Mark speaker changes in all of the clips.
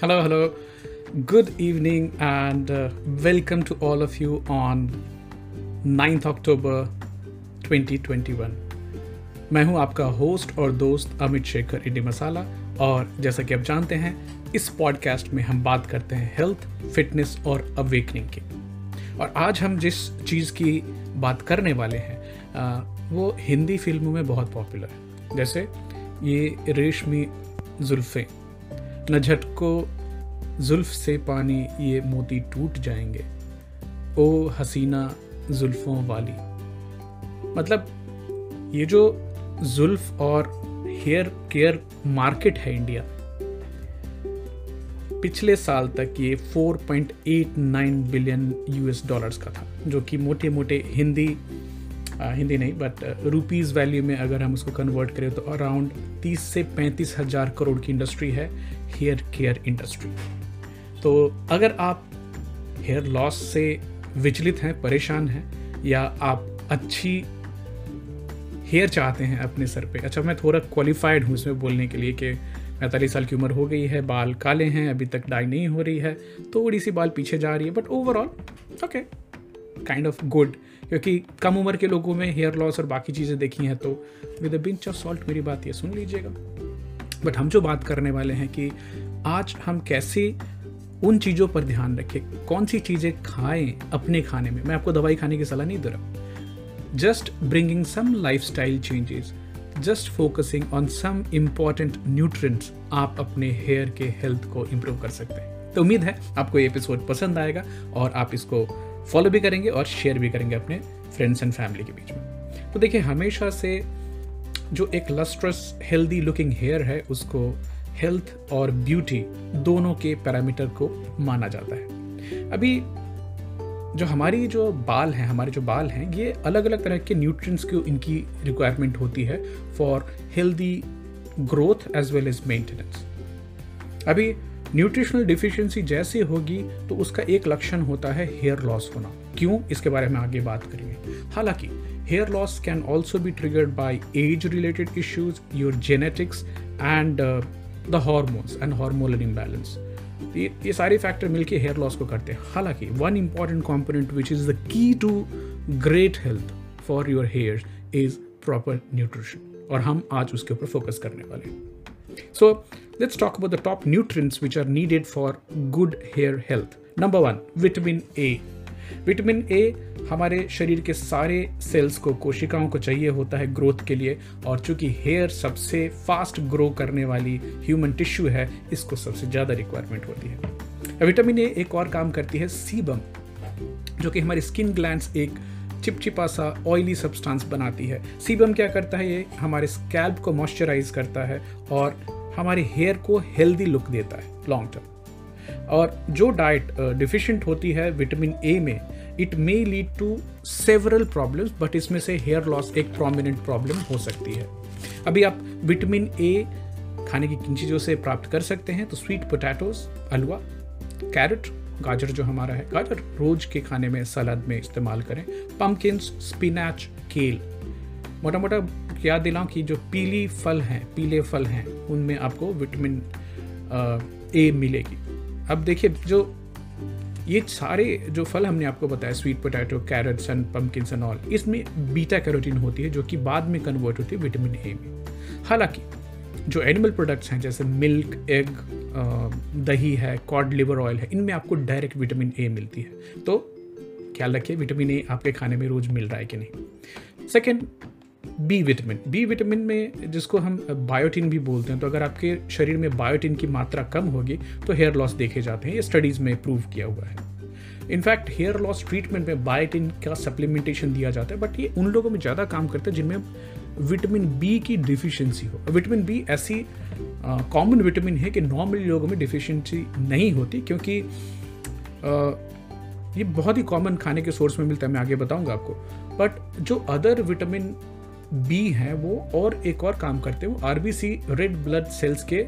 Speaker 1: Hello, hello. Good evening and uh, welcome to all of you on 9th October 2021. मैं हूँ आपका host और दोस्त अमित शेखर इडी मसाला और जैसा कि आप जानते हैं इस पॉडकास्ट में हम बात करते हैं हेल्थ फिटनेस और अवेकनिंग की और आज हम जिस चीज़ की बात करने वाले हैं वो हिंदी फ़िल्मों में बहुत पॉपुलर है जैसे ये रेशमी जुल्फ़ें न झटको जुल्फ से पानी ये मोती टूट जाएँगे। ओ हसीना जुल्फों वाली। मतलब ये जो जुल्फ और हेयर केयर मार्केट है इंडिया, पिछले साल तक ये 4.89 बिलियन यूएस डॉलर्स का था, जो कि मोटे मोटे हिंदी हिंदी नहीं बट रुपीज़ वैल्यू में अगर हम उसको कन्वर्ट करें तो अराउंड 30 से पैंतीस हज़ार करोड़ की इंडस्ट्री है हेयर केयर इंडस्ट्री तो अगर आप हेयर लॉस से विचलित हैं, परेशान हैं, या आप अच्छी हेयर चाहते हैं अपने सर पे अच्छा मैं थोड़ा क्वालिफाइड हूँ इसमें बोलने के लिए कि पैंतालीस साल की उम्र हो गई है, बाल काले हैं, अभी तक डाई नहीं हो रही है, थोड़ी सी बाल पीछे जा रही है but overall okay kind of good क्योंकि कम उम्र के लोगों में हेयर लॉस और बाकी चीज़ें देखी हैं तो with a pinch of salt मेरी बात ये सुन लीजिएगा। बट हम जो बात करने वाले हैं कि आज हम कैसे उन चीज़ों पर ध्यान रखें, कौन सी चीज़ें खाएँ अपने खाने में। मैं आपको दवाई खाने की सलाह नहीं दे रहा। Just bringing some lifestyle changes just focusing on some important nutrients आप अपने हेयर के हेल्थ को इम्प्रूव कर सकते हैं। तो उम्मीद है आपको ये एपिसोड पसंद आएगा और आप इसको फॉलो भी करेंगे और शेयर भी करेंगे अपने फ्रेंड्स एंड फैमिली के बीच में। तो देखिए, हमेशा से जो एक लस्ट्रस हेल्दी लुकिंग हेयर है, उसको हेल्थ और ब्यूटी दोनों के पैरामीटर को माना जाता है। अभी जो हमारी जो बाल हैं, हमारे जो बाल हैं, ये अलग अलग तरह के न्यूट्रिएंट्स की इनकी रिक्वायरमेंट होती है for healthy growth as well as maintenance अभी न्यूट्रिशनल डिफिशियंसी जैसे होगी तो उसका एक लक्षण होता है हेयर लॉस होना। क्यों? इसके बारे में आगे बात करेंगे। हालाँकि hair loss can also be triggered by age related issues your genetics and the hormones and hormonal imbalance ये ये सारे फैक्टर मिलके हेयर लॉस को करते हैं। हालाँकि one important component which is the key to great health for your hair is proper nutrition और हम आज उसके ऊपर फोकस करने वाले हैं। So let's talk about the top nutrients which are needed for good hair health number one vitamin A vitamin A हमारे शरीर के सारे सेल्स को, कोशिकाओं को चाहिए होता है ग्रोथ के लिए, और चूँकि हेयर सबसे फास्ट ग्रो करने वाली ह्यूमन टिश्यू है, इसको सबसे ज़्यादा रिक्वायरमेंट होती है। विटामिन ए एक और काम करती है सीबम जो कि हमारी स्किन ग्लैंड एक चिपचिपा सा ऑयली सब्सटेंस बनाती है। सीबम क्या करता है? ये हमारे स्कैल्प को मॉइस्चराइज करता है, और हमारे हेयर को हेल्दी लुक देता है लॉन्ग टर्म और जो डाइट डिफिशिएंट होती है विटामिन ए में it may lead to several problems but इसमें से हेयर लॉस एक प्रोमिनेंट प्रॉब्लम हो सकती है. अभी आप विटामिन ए खाने की किन चीज़ों से प्राप्त कर सकते हैं तो स्वीट पोटैटोज हलवा कैरेट गाजर जो हमारा है, गाजर रोज के खाने में सलाद में इस्तेमाल करें पम्पकिन स्पिनैच केल मोटा मोटा याद दिलाऊं कि जो पीली फल हैं, पीले फल हैं, उनमें आपको विटामिन ए मिलेगी। अब देखिए, जो ये सारे जो फल हमने आपको बताया sweet potato carrots and pumpkin and all इसमें बीटा कैरोटीन होती है, जो कि बाद में कन्वर्ट होती है विटामिन ए में। हालाँकि, जो एनिमल प्रोडक्ट्स हैं, जैसे मिल्क एग दही है कॉड लिवर ऑयल है, इनमें आपको डायरेक्ट विटामिन ए मिलती है। तो ख्याल रखिए विटामिन ए आपके खाने में रोज मिल रहा है कि नहीं। Second B vitamin. B vitamin में जिसको हम बायोटिन भी बोलते हैं तो अगर आपके शरीर में बायोटिन की मात्रा कम होगी तो हेयर लॉस देखे जाते हैं। ये स्टडीज़ में प्रूव किया हुआ है। In fact hair loss treatment में बायोटिन का सप्लीमेंटेशन दिया जाता है बट ये उन लोगों में ज़्यादा काम करता है जिनमें विटामिन बी की डिफिशियंसी हो। विटामिन बी ऐसी कॉमन विटामिन है कि नॉर्मली लोगों में डिफिशियंसी नहीं होती क्योंकि आ, ये बहुत ही कॉमन खाने के सोर्स में मिलता है मैं आगे बताऊँगा आपको। बट जो अदर विटामिन बी हैं वो, और एक और काम करते हैं, वो आरबीसी रेड ब्लड सेल्स के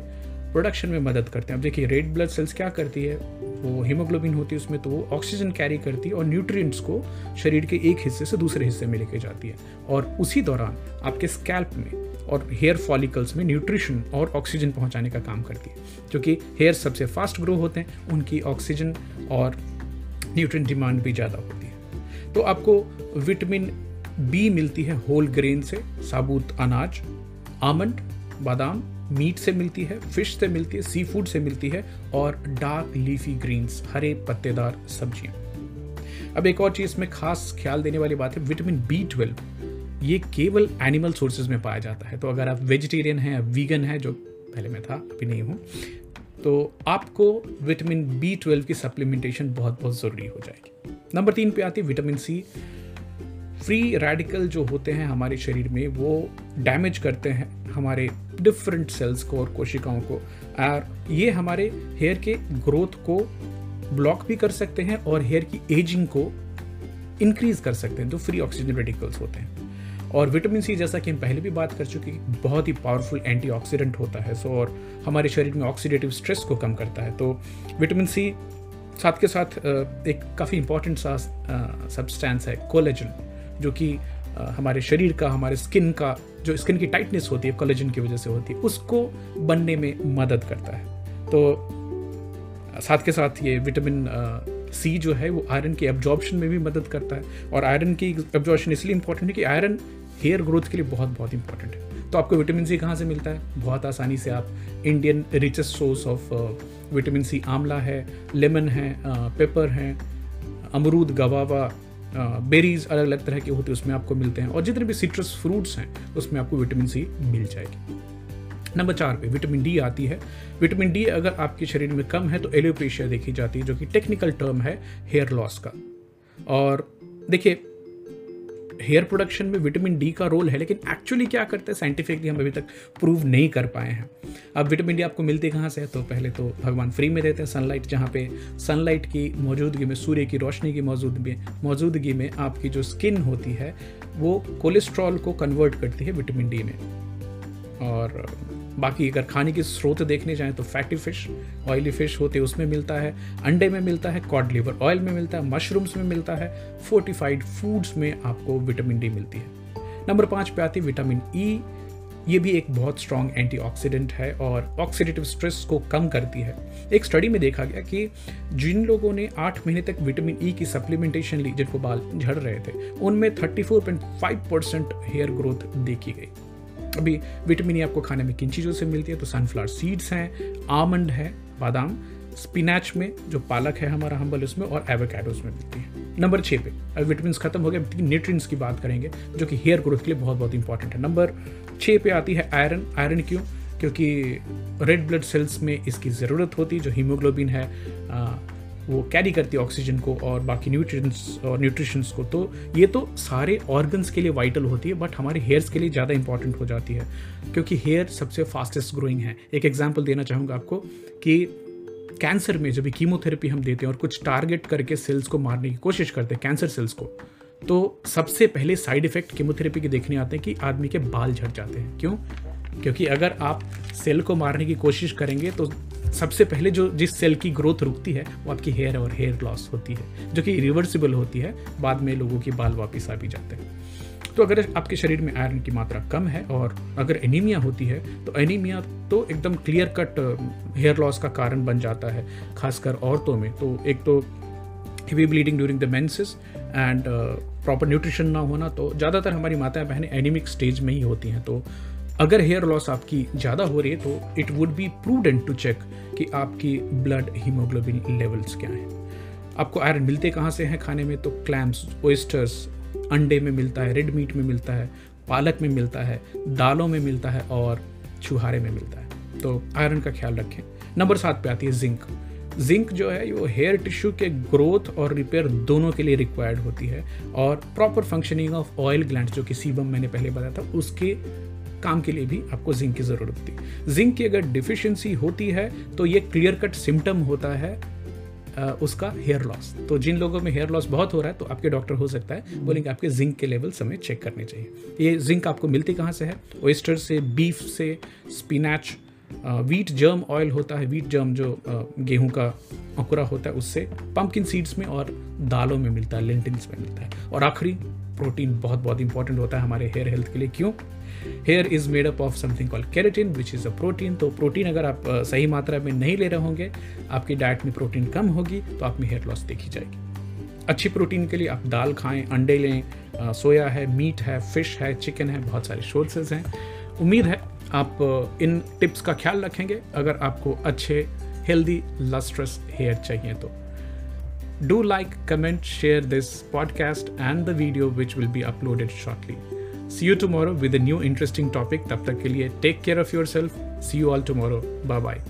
Speaker 1: प्रोडक्शन में मदद करते हैं। अब देखिए रेड ब्लड सेल्स क्या करती है? वो हीमोग्लोबिन होती है उसमें तो वो ऑक्सीजन कैरी करती है और न्यूट्रिएंट्स को शरीर के एक हिस्से से दूसरे हिस्से में लेके जाती है। और उसी दौरान आपके स्कैल्प में और हेयर फॉलिकल्स में न्यूट्रिशन और ऑक्सीजन पहुँचाने का काम करती है। क्योंकि हेयर सबसे फास्ट ग्रो होते हैं, उनकी ऑक्सीजन और न्यूट्रिएंट डिमांड भी ज़्यादा होती है। तो आपको विटामिन बी मिलती है होल ग्रेन से, साबुत अनाज आमंड बादाम मीट से मिलती है फ़िश से मिलती है सी फ़ूड से मिलती है और डार्क लीफी ग्रीन्स हरे पत्तेदार सब्ज़ियाँ। अब एक और चीज़ में खास ख्याल देने वाली बात है विटामिन बी ट्वेल्व ये केवल एनिमल सोर्सेज में पाया जाता है। तो अगर आप वेजिटेरियन हैं वीगन हैं, जो पहले मैं था, अभी नहीं हूँ तो आपको विटामिन बी ट्वेल्व की सप्लीमेंटेशन बहुत बहुत ज़रूरी हो जाएगी। नंबर तीन पे आती है विटामिन सी फ्री रेडिकल जो होते हैं हमारे शरीर में, वो डैमेज करते हैं हमारे डिफरेंट सेल्स को और कोशिकाओं को। और ये हमारे हेयर के ग्रोथ को ब्लॉक भी कर सकते हैं और हेयर की एजिंग को इंक्रीज कर सकते हैं। जो फ्री ऑक्सीजन रेडिकल्स होते हैं। और विटामिन सी जैसा कि हम पहले भी बात कर चुके हैं बहुत ही पावरफुल एंटीऑक्सीडेंट होता है। सो और हमारे शरीर में ऑक्सीडेटिव स्ट्रेस को कम करता है। तो विटामिन सी साथ के साथ एक काफ़ी इंपॉर्टेंट सा सब्सटेंस है कोलेजन जो कि हमारे शरीर का, हमारे स्किन का, जो स्किन की टाइटनेस होती है कोलेजन की वजह से होती है, उसको बनने में मदद करता है। तो साथ के साथ ये विटामिन सी जो है, वो आयरन के एब्जॉर्बशन में भी मदद करता है और आयरन की एब्जॉर्बशन इसलिए इंपॉर्टेंट है कि आयरन हेयर ग्रोथ के लिए बहुत बहुत इंपॉर्टेंट है। तो आपको विटामिन सी कहाँ से मिलता है? बहुत आसानी से आप Indian richest source of vitamin C amla है लेमन है पेपर है, अमरूद गवावा बेरीज अलग अलग तरह के होते हैं, उसमें आपको मिलते हैं। और जितने भी सिट्रस फ्रूट्स हैं, उसमें आपको विटामिन सी मिल जाएगी। नंबर चार पे विटामिन डी आती है। विटामिन डी अगर आपके शरीर में कम है तो एलोपेशिया देखी जाती है, जो कि टेक्निकल टर्म है हेयर लॉस का। और देखिए हेयर प्रोडक्शन में विटामिन डी का रोल है, लेकिन एक्चुअली क्या करते हैं? साइंटिफिकली हम अभी तक प्रूव नहीं कर पाए हैं। अब विटामिन डी आपको मिलती कहाँ से है? तो पहले तो भगवान फ्री में देते हैं सनलाइट जहाँ पे सनलाइट की मौजूदगी में, सूर्य की रोशनी की मौजूदगी मौजूदगी में आपकी जो स्किन होती है, वो कोलेस्ट्रॉल को कन्वर्ट करती है विटामिन डी में। और बाकी अगर खाने के स्रोत देखने जाएँ तो फैटी फ़िश ऑयली फ़िश होते उसमें मिलता है अंडे में मिलता है कॉड लिवर ऑयल में मिलता है मशरूम्स में मिलता है फोर्टिफाइड फूड्स में आपको विटामिन डी मिलती है। नंबर पाँच पे आती है विटामिन ई e, ये भी एक बहुत स्ट्रॉन्ग एंटीऑक्सीडेंट है और ऑक्सीडेटिव स्ट्रेस को कम करती है। एक स्टडी में देखा गया कि जिन लोगों ने आठ महीने तक विटामिन ई e की सप्लीमेंटेशन ली जिनको बाल झड़ रहे थे उनमें 34.5 परसेंट हेयर ग्रोथ देखी गई। अभी विटामिन ई आपको खाने में किन चीज़ों से मिलती है? तो सनफ्लावर सीड्स हैं आमंड है, बादाम स्पिनैच में, जो पालक है हमारा हम्बल उसमें और एवोकेडोज में मिलती है। नंबर छः पे, अब विटामिन खत्म हो गए न्यूट्रिएंट्स की बात करेंगे, जो कि हेयर ग्रोथ के लिए बहुत बहुत इंपॉर्टेंट है। नंबर छः पे आती है आयरन आयरन क्यों? क्योंकि रेड ब्लड सेल्स में इसकी ज़रूरत होती है, जो हीमोग्लोबिन है वो कैरी करती है ऑक्सीजन को और बाकी न्यूट्रिएंट्स और न्यूट्रिशंस को। तो ये तो सारे ऑर्गन्स के लिए वाइटल होती है बट हमारे हेयर्स के लिए ज़्यादा इंपॉर्टेंट हो जाती है, क्योंकि हेयर सबसे फास्टेस्ट ग्रोइंग है। एक एग्ज़ाम्पल देना चाहूँगा आपको कि कैंसर में जब भी कीमोथेरेपी हम देते हैं और कुछ टारगेट करके सेल्स को मारने की कोशिश करते हैं कैंसर सेल्स को तो सबसे पहले साइड इफ़ेक्ट कीमोथेरेपी के देखने आते हैं कि आदमी के बाल झड़ जाते हैं। क्यों? क्योंकि अगर आप सेल को मारने की कोशिश करेंगे तो सबसे पहले जो जिस सेल की ग्रोथ रुकती है, वो आपकी हेयर और हेयर लॉस होती है, जो कि रिवर्सिबल होती है, बाद में लोगों के बाल वापस आ भी जाते हैं। तो अगर आपके शरीर में आयरन की मात्रा कम है और अगर एनीमिया होती है तो एनीमिया तो एकदम क्लियर कट हेयर लॉस का कारण बन जाता है, खासकर औरतों में। तो एक तो heavy bleeding during the menses and proper nutrition ना होना तो ज़्यादातर हमारी माताएँ बहनें एनीमिक स्टेज में ही होती हैं तो अगर हेयर लॉस आपकी ज़्यादा हो रही है तो it would be prudent to check कि आपकी ब्लड हीमोग्लोबिन लेवल्स क्या हैं। आपको आयरन मिलते कहाँ से हैं खाने में? तो क्लैम्स ओइस्टर्स अंडे में मिलता है रेड मीट में मिलता है, पालक में मिलता है, दालों में मिलता है और छुहारे में मिलता है। तो आयरन का ख्याल रखें। नंबर सात पे आती है जिंक जिंक जो है, वो हेयर टिश्यू के ग्रोथ और रिपेयर दोनों के लिए रिक्वायर्ड होती है और proper functioning of oil gland जो कि सीबम मैंने पहले बताया था, उसके काम के लिए भी आपको जिंक की ज़रूरत होती है। जिंक की अगर डिफिशियंसी होती है तो ये क्लियर कट सिम्टम होता है उसका हेयर लॉस तो जिन लोगों में हेयर लॉस बहुत हो रहा है तो आपके डॉक्टर हो सकता है, बोलेंगे आपके जिंक के लेवल समय चेक करने चाहिए। ये जिंक आपको मिलती कहाँ से है? ओस्टर से बीफ से स्पिनैच वीट जर्म ऑयल होता है वीट जर्म जो गेहूँ का अंकुरा होता है, उससे पंपकिन सीड्स में और दालों में मिलता है लेंटिन्स में मिलता है। और आखिरी प्रोटीन बहुत बहुत इंपॉर्टेंट होता है हमारे हेयर हेल्थ के लिए। क्यों? Hair is made up of something call keratin which is a protein तो प्रोटीन अगर आप सही मात्रा में नहीं ले रहे होंगे, आपकी डाइट में प्रोटीन कम होगी तो आप में हेयर लॉस देखी जाएगी। अच्छी प्रोटीन के लिए आप दाल खाएँ, अंडे लें सोया है मीट है फ़िश है चिकन है, बहुत सारे सोर्सेज हैं। उम्मीद है आप इन टिप्स का ख्याल रखेंगे। अगर आपको अच्छे हेल्दी लस्ट्रस हेयर चाहिए तो। Do like comment share this podcast and the video which will be uploaded shortly see you tomorrow with new interesting topic तब तक के लिए take care of your self see you all tomorrow bye bye